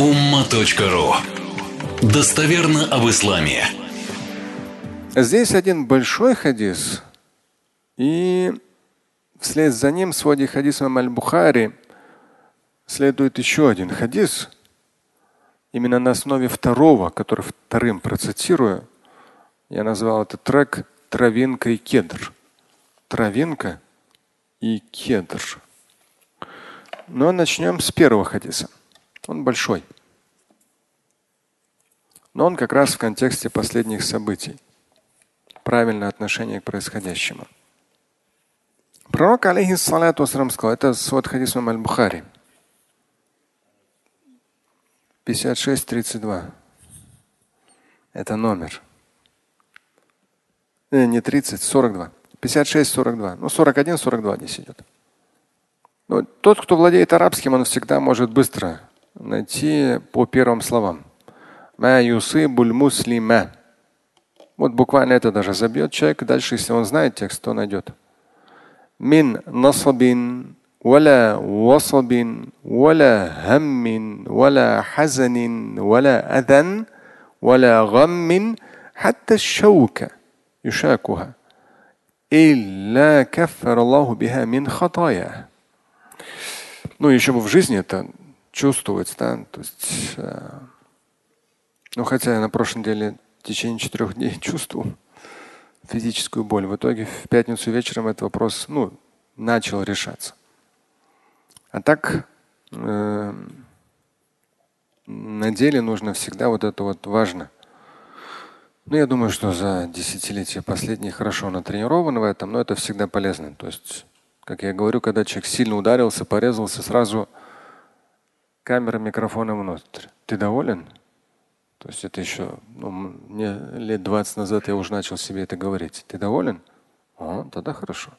umma.ru Достоверно об исламе. Здесь один большой хадис, и вслед за ним в своде хадисом Аль-Бухари следует еще один хадис, именно на основе второго, который вторым процитирую. Я назвал этот трек «Травинка и кедр». Травинка и кедр. Но начнем с первого хадиса. Он большой. Но он как раз в контексте последних событий. Правильное отношение к происходящему. Пророк, алейхиссалату сказал, это свод хадис Аль-Бухари. 5632. Это номер. Не, не 30, 42. 56, 42. Ну, 41, 42 здесь идет. Но тот, кто владеет арабским, он всегда может быстро найти по первым словам. муслима. Вот буквально это даже забьет человек. Дальше, если он знает текст, то найдет. Мин насабин ولا وصب ولا هم ولا حزن ولا أذى ولا غم حتى الشوكة يشاكها إلا كفر الله بها من خطاياه. Ну, еще бы в жизни это чувствовать, да, то есть, э, ну, хотя я на прошлой неделе в течение четырех дней чувствовал физическую боль. В итоге в пятницу вечером этот вопрос, ну, начал решаться. А так э, на деле нужно всегда вот это вот важно. Ну, я думаю, что за десятилетия последние хорошо натренирован в этом, но это всегда полезно. То есть, как я говорю, когда человек сильно ударился, порезался, сразу камера, микрофона внутрь. Ты доволен? То есть это еще, ну, мне лет 20 назад я уже начал себе это говорить. Ты доволен? О, тогда хорошо.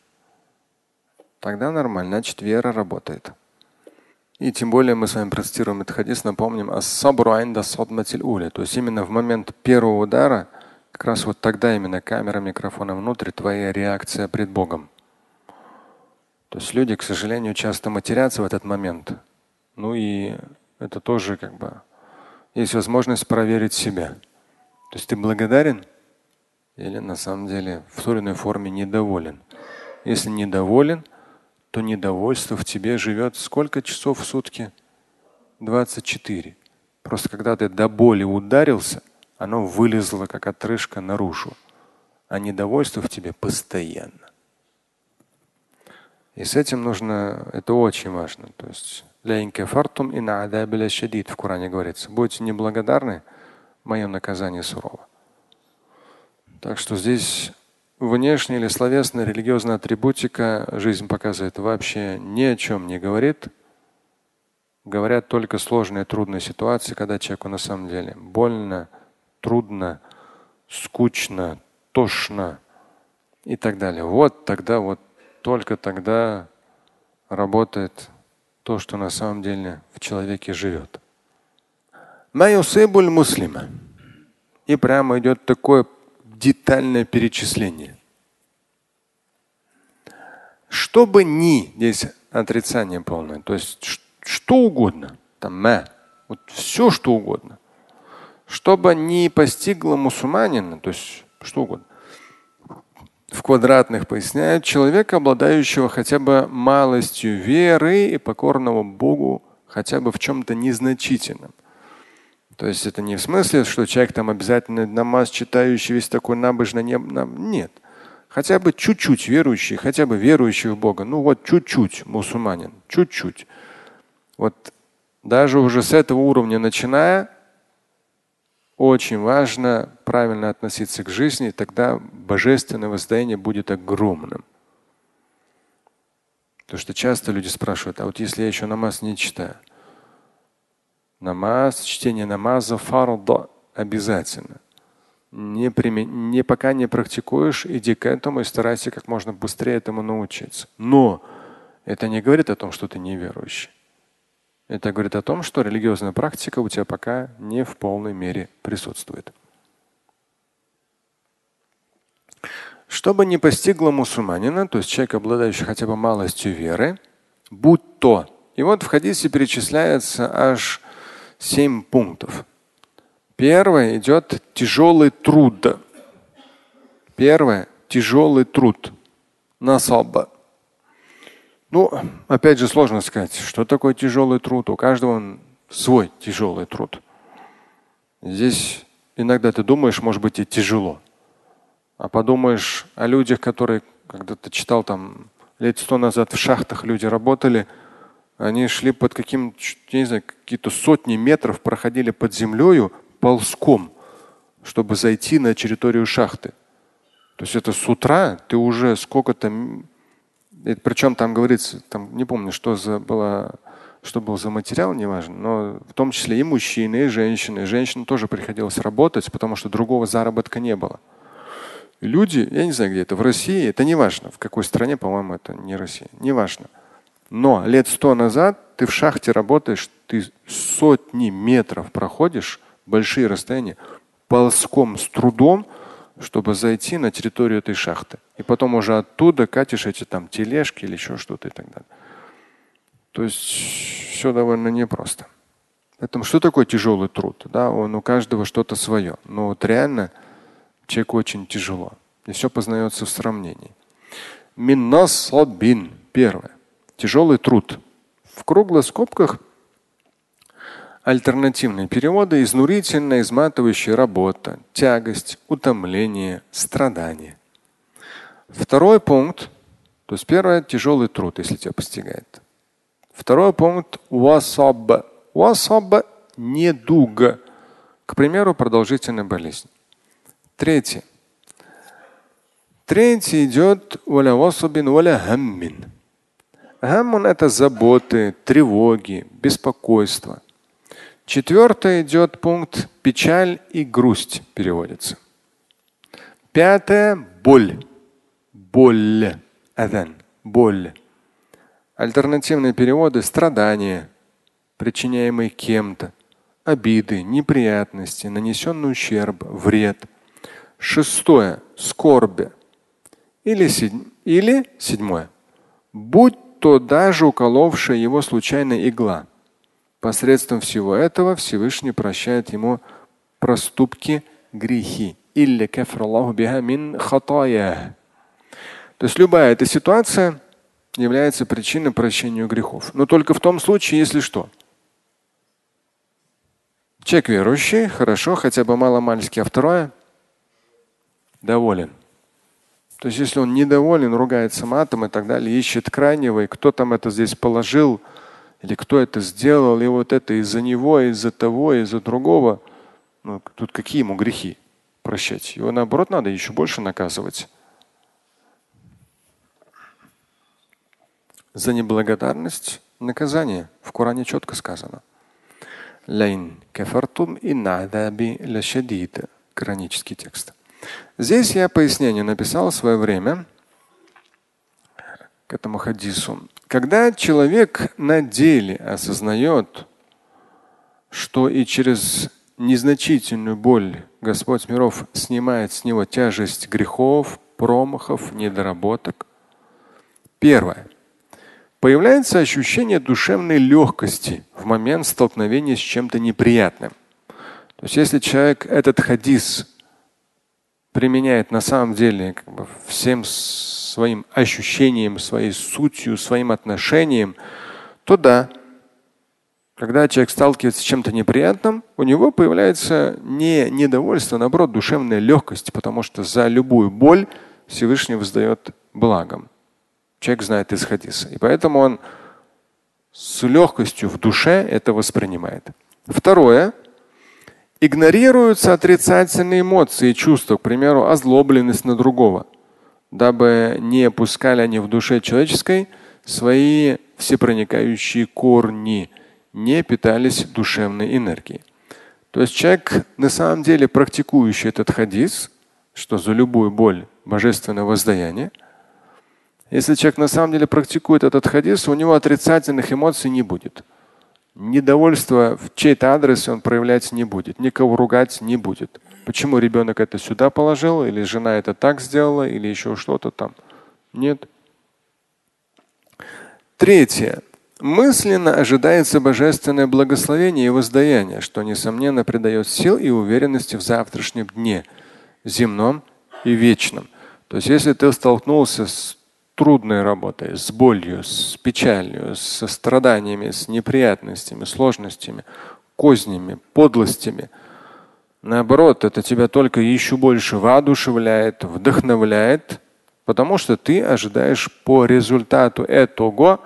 Тогда нормально, значит вера работает. И тем более мы с вами процитируем этот хадис, напомним, ас-сабру айнда уля. То есть именно в момент первого удара, как раз вот тогда именно камера микрофона внутрь, твоя реакция пред Богом. То есть люди, к сожалению, часто матерятся в этот момент. Ну и это тоже как бы есть возможность проверить себя. То есть ты благодарен или на самом деле в той или иной форме недоволен. Если недоволен, то недовольство в тебе живет сколько часов в сутки? 24. Просто когда ты до боли ударился, оно вылезло как отрыжка наружу. А недовольство в тебе постоянно. И с этим нужно, это очень важно. То есть фартум и шадид в Коране говорится. Будьте неблагодарны, мое наказание сурово. Так что здесь внешняя или словесная религиозная атрибутика жизнь показывает вообще ни о чем не говорит. Говорят только сложные, трудные ситуации, когда человеку на самом деле больно, трудно, скучно, тошно и так далее. Вот тогда, вот только тогда работает то, что на самом деле в человеке живет. муслима. И прямо идет такое детальное перечисление. Что бы ни, здесь отрицание полное, то есть что угодно, там ма, вот все что угодно, чтобы не постигло мусульманина, то есть что угодно. В квадратных поясняют человека, обладающего хотя бы малостью веры и покорного Богу хотя бы в чем-то незначительном. То есть это не в смысле, что человек там обязательно намаз читающий, весь такой набожный. Нет. Хотя бы чуть-чуть верующий, хотя бы верующий в Бога. Ну вот чуть-чуть мусульманин, чуть-чуть. Вот даже уже с этого уровня начиная, очень важно правильно относиться к жизни, тогда божественное воздаяние будет огромным. Потому что часто люди спрашивают, а вот если я еще намаз не читаю, Намаз, чтение намаза фарда обязательно. Не, примен... не пока не практикуешь, иди к этому и старайся как можно быстрее этому научиться. Но это не говорит о том, что ты неверующий. Это говорит о том, что религиозная практика у тебя пока не в полной мере присутствует. Чтобы не постигло мусульманина, то есть человек, обладающий хотя бы малостью веры, будь то. И вот в хадисе перечисляется аж семь пунктов. Первое идет тяжелый труд. Первое – тяжелый труд. Насаба. Ну, опять же, сложно сказать, что такое тяжелый труд. У каждого он свой тяжелый труд. Здесь иногда ты думаешь, может быть, и тяжело. А подумаешь о людях, которые, когда ты читал там лет сто назад в шахтах люди работали, они шли под каким, не знаю, какие-то сотни метров, проходили под землею ползком, чтобы зайти на территорию шахты. То есть это с утра ты уже сколько-то, причем там говорится, там не помню, что за было, что был за материал, неважно, но в том числе и мужчины, и женщины. Женщинам тоже приходилось работать, потому что другого заработка не было. Люди, я не знаю, где это, в России, это не важно, в какой стране, по-моему, это не Россия, не важно. Но лет сто назад ты в шахте работаешь, ты сотни метров проходишь, большие расстояния, ползком с трудом, чтобы зайти на территорию этой шахты. И потом уже оттуда катишь эти там тележки или еще что-то и так далее. То есть все довольно непросто. Поэтому что такое тяжелый труд? Да, он у каждого что-то свое. Но вот реально человеку очень тяжело. И все познается в сравнении. Миннасабин. Первое. Тяжелый труд. В круглых скобках альтернативные переводы изнурительная, изматывающая работа, тягость, утомление, страдание. Второй пункт, то есть первое тяжелый труд, если тебя постигает. Второй пункт васаб. Васаб недуга. К примеру, продолжительная болезнь. Третье. Третье идет валя васабин валя хаммин. Хаммун – это заботы, тревоги, беспокойство. Четвертое идет пункт печаль и грусть переводится. Пятое – боль. Боль. Адан. Боль. Альтернативные переводы – страдания, причиняемые кем-то, обиды, неприятности, нанесенный ущерб, вред – Шестое – скорби. Или, седь... или седьмое. Будь то даже уколовшая его случайная игла. Посредством всего этого Всевышний прощает ему проступки, грехи. Или мин То есть любая эта ситуация является причиной прощения грехов. Но только в том случае, если что. Человек верующий, хорошо, хотя бы мало-мальски, а второе – доволен. То есть если он недоволен, ругается матом и так далее, ищет крайнего, и кто там это здесь положил, или кто это сделал, и вот это из-за него, из-за того, из-за другого, ну, тут какие ему грехи прощать? Его наоборот надо еще больше наказывать. За неблагодарность наказание. В Коране четко сказано. Лайн кафартум иннадаби лашадид. Коранический текст. Здесь я пояснение написал в свое время к этому хадису. Когда человек на деле осознает, что и через незначительную боль Господь миров снимает с него тяжесть грехов, промахов, недоработок. Первое. Появляется ощущение душевной легкости в момент столкновения с чем-то неприятным. То есть если человек этот хадис применяет на самом деле как бы всем своим ощущением, своей сутью, своим отношением, то да, когда человек сталкивается с чем-то неприятным, у него появляется не недовольство, а наоборот, душевная легкость, потому что за любую боль Всевышний воздает благом. Человек знает из хадиса. И поэтому он с легкостью в душе это воспринимает. Второе, Игнорируются отрицательные эмоции и чувства, к примеру, озлобленность на другого, дабы не пускали они в душе человеческой свои всепроникающие корни, не питались душевной энергией. То есть человек, на самом деле практикующий этот хадис, что за любую боль божественное воздаяние, если человек на самом деле практикует этот хадис, у него отрицательных эмоций не будет. Недовольство в чей-то адрес он проявлять не будет, никого ругать не будет. Почему ребенок это сюда положил, или жена это так сделала, или еще что-то там. Нет. Третье. мысленно ожидается божественное благословение и воздаяние, что, несомненно, придает сил и уверенности в завтрашнем дне, земном и вечном. То есть, если ты столкнулся с трудной работой, с болью, с печалью, со страданиями, с неприятностями, сложностями, кознями, подлостями, наоборот, это тебя только еще больше воодушевляет, вдохновляет, потому что ты ожидаешь по результату этого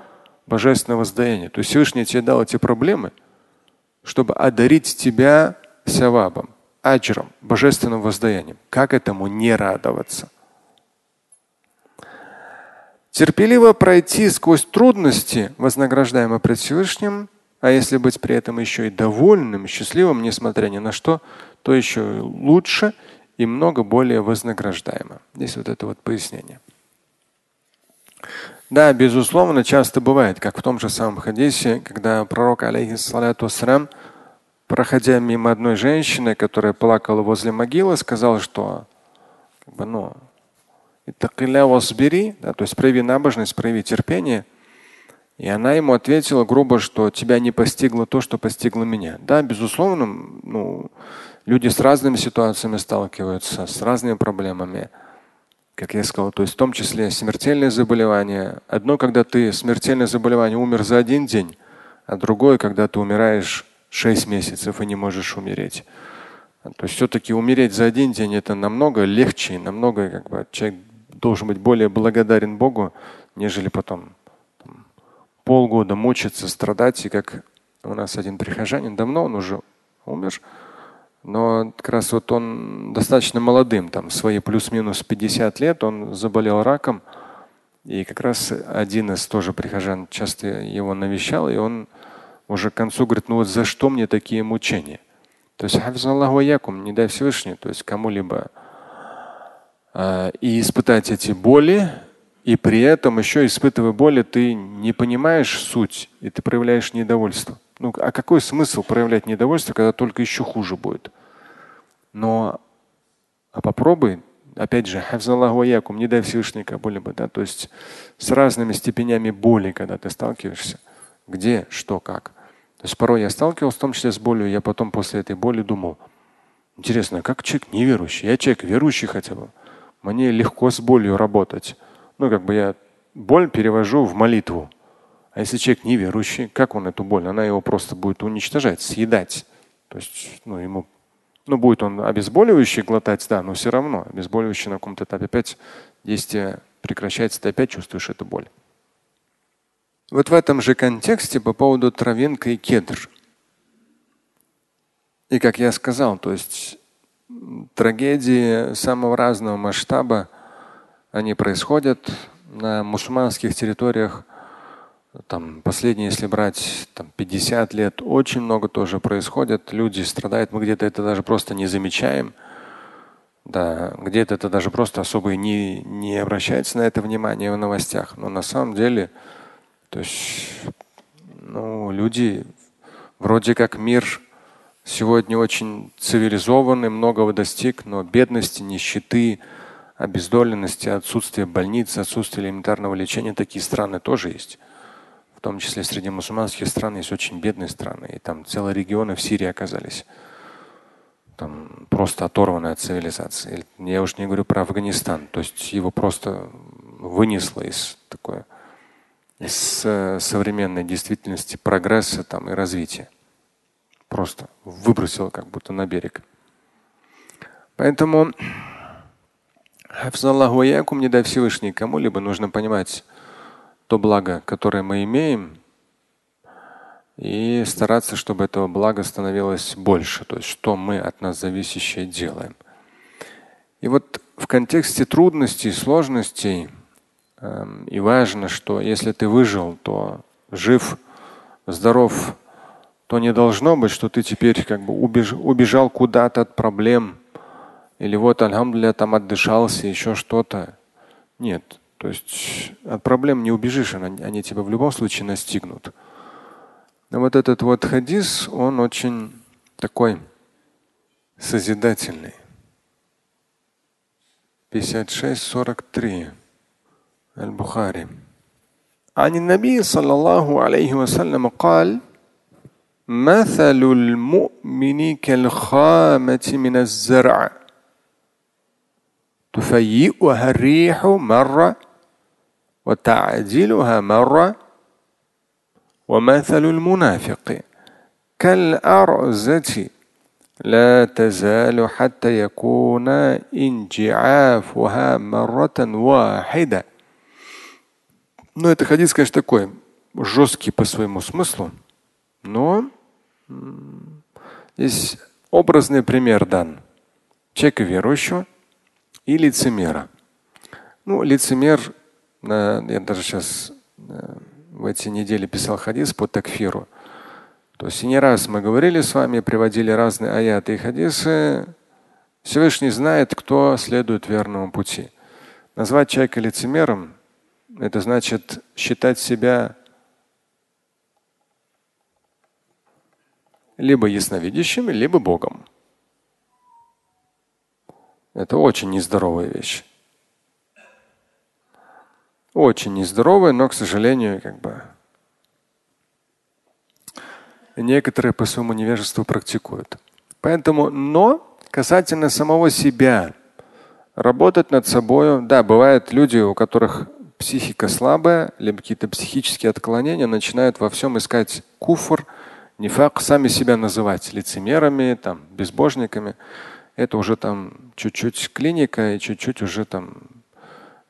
божественного воздаяния. То есть Всевышний тебе дал эти проблемы, чтобы одарить тебя савабом, аджром, божественным воздаянием. Как этому не радоваться? Терпеливо пройти сквозь трудности, вознаграждаемо пред Всевышним, а если быть при этом еще и довольным, счастливым, несмотря ни на что, то еще лучше и много более вознаграждаемо. Здесь вот это вот пояснение. Да, безусловно, часто бывает, как в том же самом хадисе, когда пророк, алейхиссалату ассалям, проходя мимо одной женщины, которая плакала возле могилы, сказал, что как бы, ну, да, то есть прояви набожность, прояви терпение. И она ему ответила грубо, что тебя не постигло то, что постигло меня. Да, безусловно, ну, люди с разными ситуациями сталкиваются, с разными проблемами как я сказал, то есть в том числе смертельные заболевания. Одно, когда ты смертельное заболевание умер за один день, а другое, когда ты умираешь 6 месяцев и не можешь умереть. То есть все-таки умереть за один день это намного легче, намного как бы человек должен быть более благодарен Богу, нежели потом полгода мучиться, страдать. И как у нас один прихожанин, давно он уже умер, но как раз вот он достаточно молодым, там свои плюс-минус 50 лет, он заболел раком. И как раз один из тоже прихожан часто его навещал, и он уже к концу говорит, ну вот за что мне такие мучения? То есть, якум, не дай Всевышний, то есть кому-либо э, и испытать эти боли, и при этом еще испытывая боли, ты не понимаешь суть, и ты проявляешь недовольство. Ну, а какой смысл проявлять недовольство, когда только еще хуже будет? Но а попробуй, опять же, якум, не дай Всевышний боли бы, да, то есть с разными степенями боли, когда ты сталкиваешься, где, что, как. То есть порой я сталкивался в том числе с болью, я потом после этой боли думал, интересно, как человек неверующий, я человек верующий хотя бы, мне легко с болью работать. Ну, как бы я боль перевожу в молитву. А если человек неверующий, как он эту боль? Она его просто будет уничтожать, съедать. То есть ну, ему ну, будет он обезболивающий глотать, да, но все равно обезболивающий на каком-то этапе опять действие прекращается, ты опять чувствуешь эту боль. Вот в этом же контексте по поводу травинка и кедр. И как я сказал, то есть трагедии самого разного масштаба, они происходят на мусульманских территориях – там последние, если брать там, 50 лет, очень много тоже происходит. Люди страдают, мы где-то это даже просто не замечаем. Да, где-то это даже просто особо не, не обращается на это внимание в новостях. Но на самом деле, то есть, ну, люди вроде как мир сегодня очень цивилизованный, многого достиг, но бедности, нищеты, обездоленности, отсутствие больниц, отсутствие элементарного лечения, такие страны тоже есть том числе среди мусульманских стран есть очень бедные страны. И там целые регионы в Сирии оказались там просто оторваны от цивилизации. Я уж не говорю про Афганистан. То есть его просто вынесло из такой из э, современной действительности прогресса там, и развития. Просто выбросило как будто на берег. Поэтому не дай Всевышний кому-либо нужно понимать, то благо, которое мы имеем, и стараться, чтобы этого блага становилось больше, то есть что мы от нас зависящее делаем. И вот в контексте трудностей, сложностей э, и важно, что если ты выжил, то жив, здоров, то не должно быть, что ты теперь как бы убежал, убежал куда-то от проблем, или вот, альхамдулля, там отдышался, еще что-то. Нет. То есть от проблем не убежишь, они тебя в любом случае настигнут. Но вот этот вот хадис, он очень такой созидательный. 56-43. Аль-Бухари. عن النبي صلى الله عليه وسلم قال مثل المؤمن كالخامة من الزرع تفيئها الريح مرة وتعجلها مرة ومثل المنافق كالأرزة لا تزال حتى يكون انجعافها مرة واحدة. Ну, это хадис, конечно, такой жесткий по своему смыслу, но здесь образный пример дан. Человека верующего и лицемера. Ну, лицемер, я даже сейчас в эти недели писал хадис по такфиру. То есть не раз мы говорили с вами, приводили разные аяты и хадисы. Всевышний знает, кто следует верному пути. Назвать человека лицемером – это значит считать себя либо ясновидящим, либо Богом. Это очень нездоровая вещь. Очень нездоровая, но, к сожалению, как бы некоторые по своему невежеству практикуют. Поэтому, но касательно самого себя, работать над собой, да, бывают люди, у которых психика слабая, либо какие-то психические отклонения, начинают во всем искать куфр, нефак, сами себя называть лицемерами, там, безбожниками. Это уже там чуть-чуть клиника и чуть-чуть уже там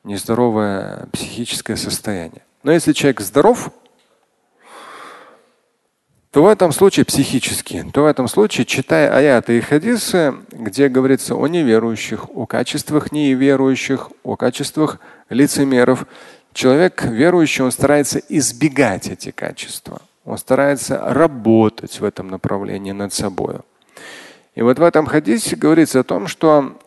нездоровое психическое состояние. Но если человек здоров, то в этом случае психически, то в этом случае, читая аяты и хадисы, где говорится о неверующих, о качествах неверующих, о качествах лицемеров, человек верующий, он старается избегать эти качества. Он старается работать в этом направлении над собой. И вот в этом хадисе говорится о том, что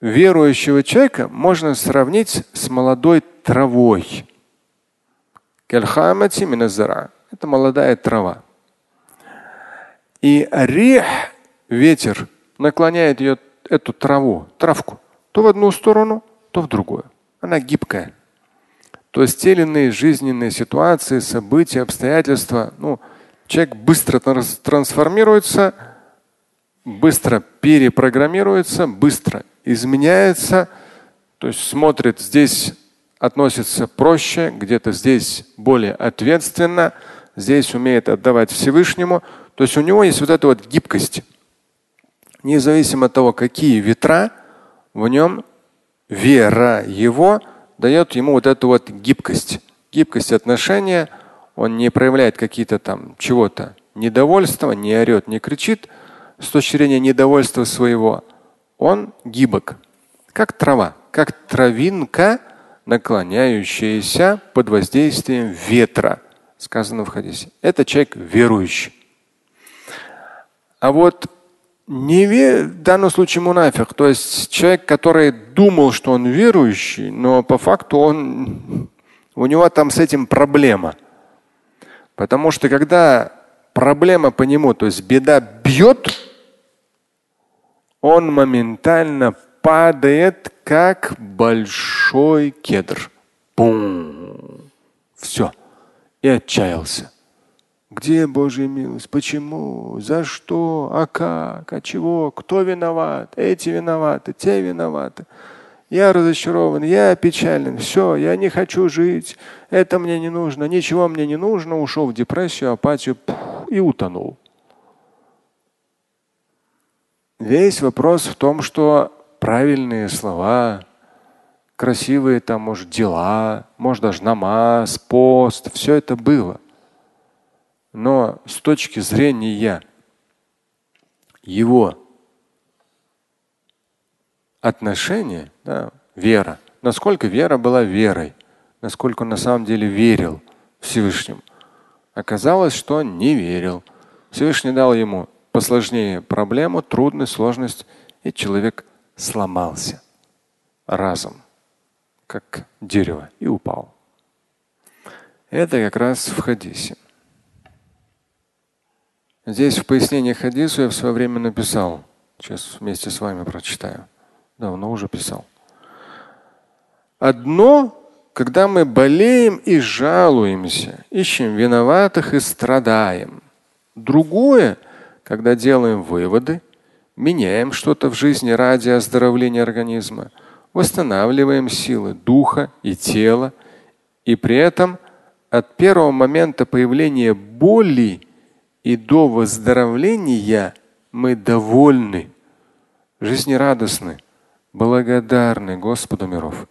верующего человека можно сравнить с молодой травой. Это молодая трава. И рех, ветер, наклоняет ее, эту траву, травку, то в одну сторону, то в другую. Она гибкая. То есть те или иные жизненные ситуации, события, обстоятельства, ну, человек быстро трансформируется, быстро перепрограммируется, быстро изменяется, то есть смотрит здесь относится проще, где-то здесь более ответственно, здесь умеет отдавать Всевышнему. То есть у него есть вот эта вот гибкость. Независимо от того, какие ветра, в нем вера его дает ему вот эту вот гибкость. Гибкость отношения. Он не проявляет какие-то там чего-то недовольства, не орет, не кричит. С точки зрения недовольства своего, он гибок, как трава, как травинка, наклоняющаяся под воздействием ветра сказано в хадисе. Это человек верующий. А вот не ве... в данном случае мунафик, то есть человек, который думал, что он верующий, но по факту он, у него там с этим проблема. Потому что когда проблема по нему, то есть беда бьет, он моментально падает, как большой кедр. Бум. Все и отчаялся. Где Божья милость? Почему? За что? А как? А чего? Кто виноват? Эти виноваты, те виноваты. Я разочарован, я печален, все, я не хочу жить, это мне не нужно, ничего мне не нужно, ушел в депрессию, апатию пух, и утонул. Весь вопрос в том, что правильные слова, красивые там, может, дела, может, даже намаз, пост, все это было. Но с точки зрения его отношения, да, вера, насколько вера была верой, насколько он на самом деле верил Всевышнему. Оказалось, что он не верил. Всевышний дал ему посложнее проблему, трудность, сложность, и человек сломался разом как дерево, и упал. Это как раз в хадисе. Здесь в пояснении хадису я в свое время написал. Сейчас вместе с вами прочитаю. Давно уже писал. Одно когда мы болеем и жалуемся, ищем виноватых и страдаем. Другое, когда делаем выводы, меняем что-то в жизни ради оздоровления организма, восстанавливаем силы духа и тела, и при этом от первого момента появления боли и до выздоровления мы довольны, жизнерадостны, благодарны Господу миров.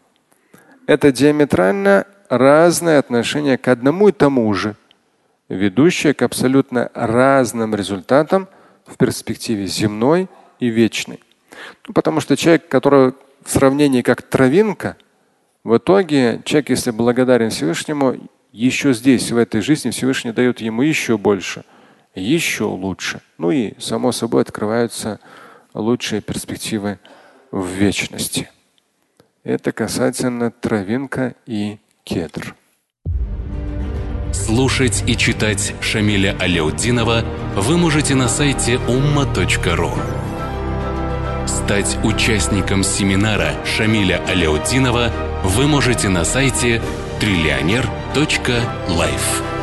Это диаметрально разное отношение к одному и тому же, ведущее к абсолютно разным результатам в перспективе земной и вечной. Ну, потому что человек, который в сравнении как травинка, в итоге человек, если благодарен Всевышнему, еще здесь, в этой жизни, Всевышний дает ему еще больше, еще лучше. Ну и, само собой, открываются лучшие перспективы в вечности. Это касательно травинка и кедр. Слушать и читать Шамиля Аляутдинова вы можете на сайте umma.ru. Стать участником семинара Шамиля Аляутдинова вы можете на сайте триллионер.life.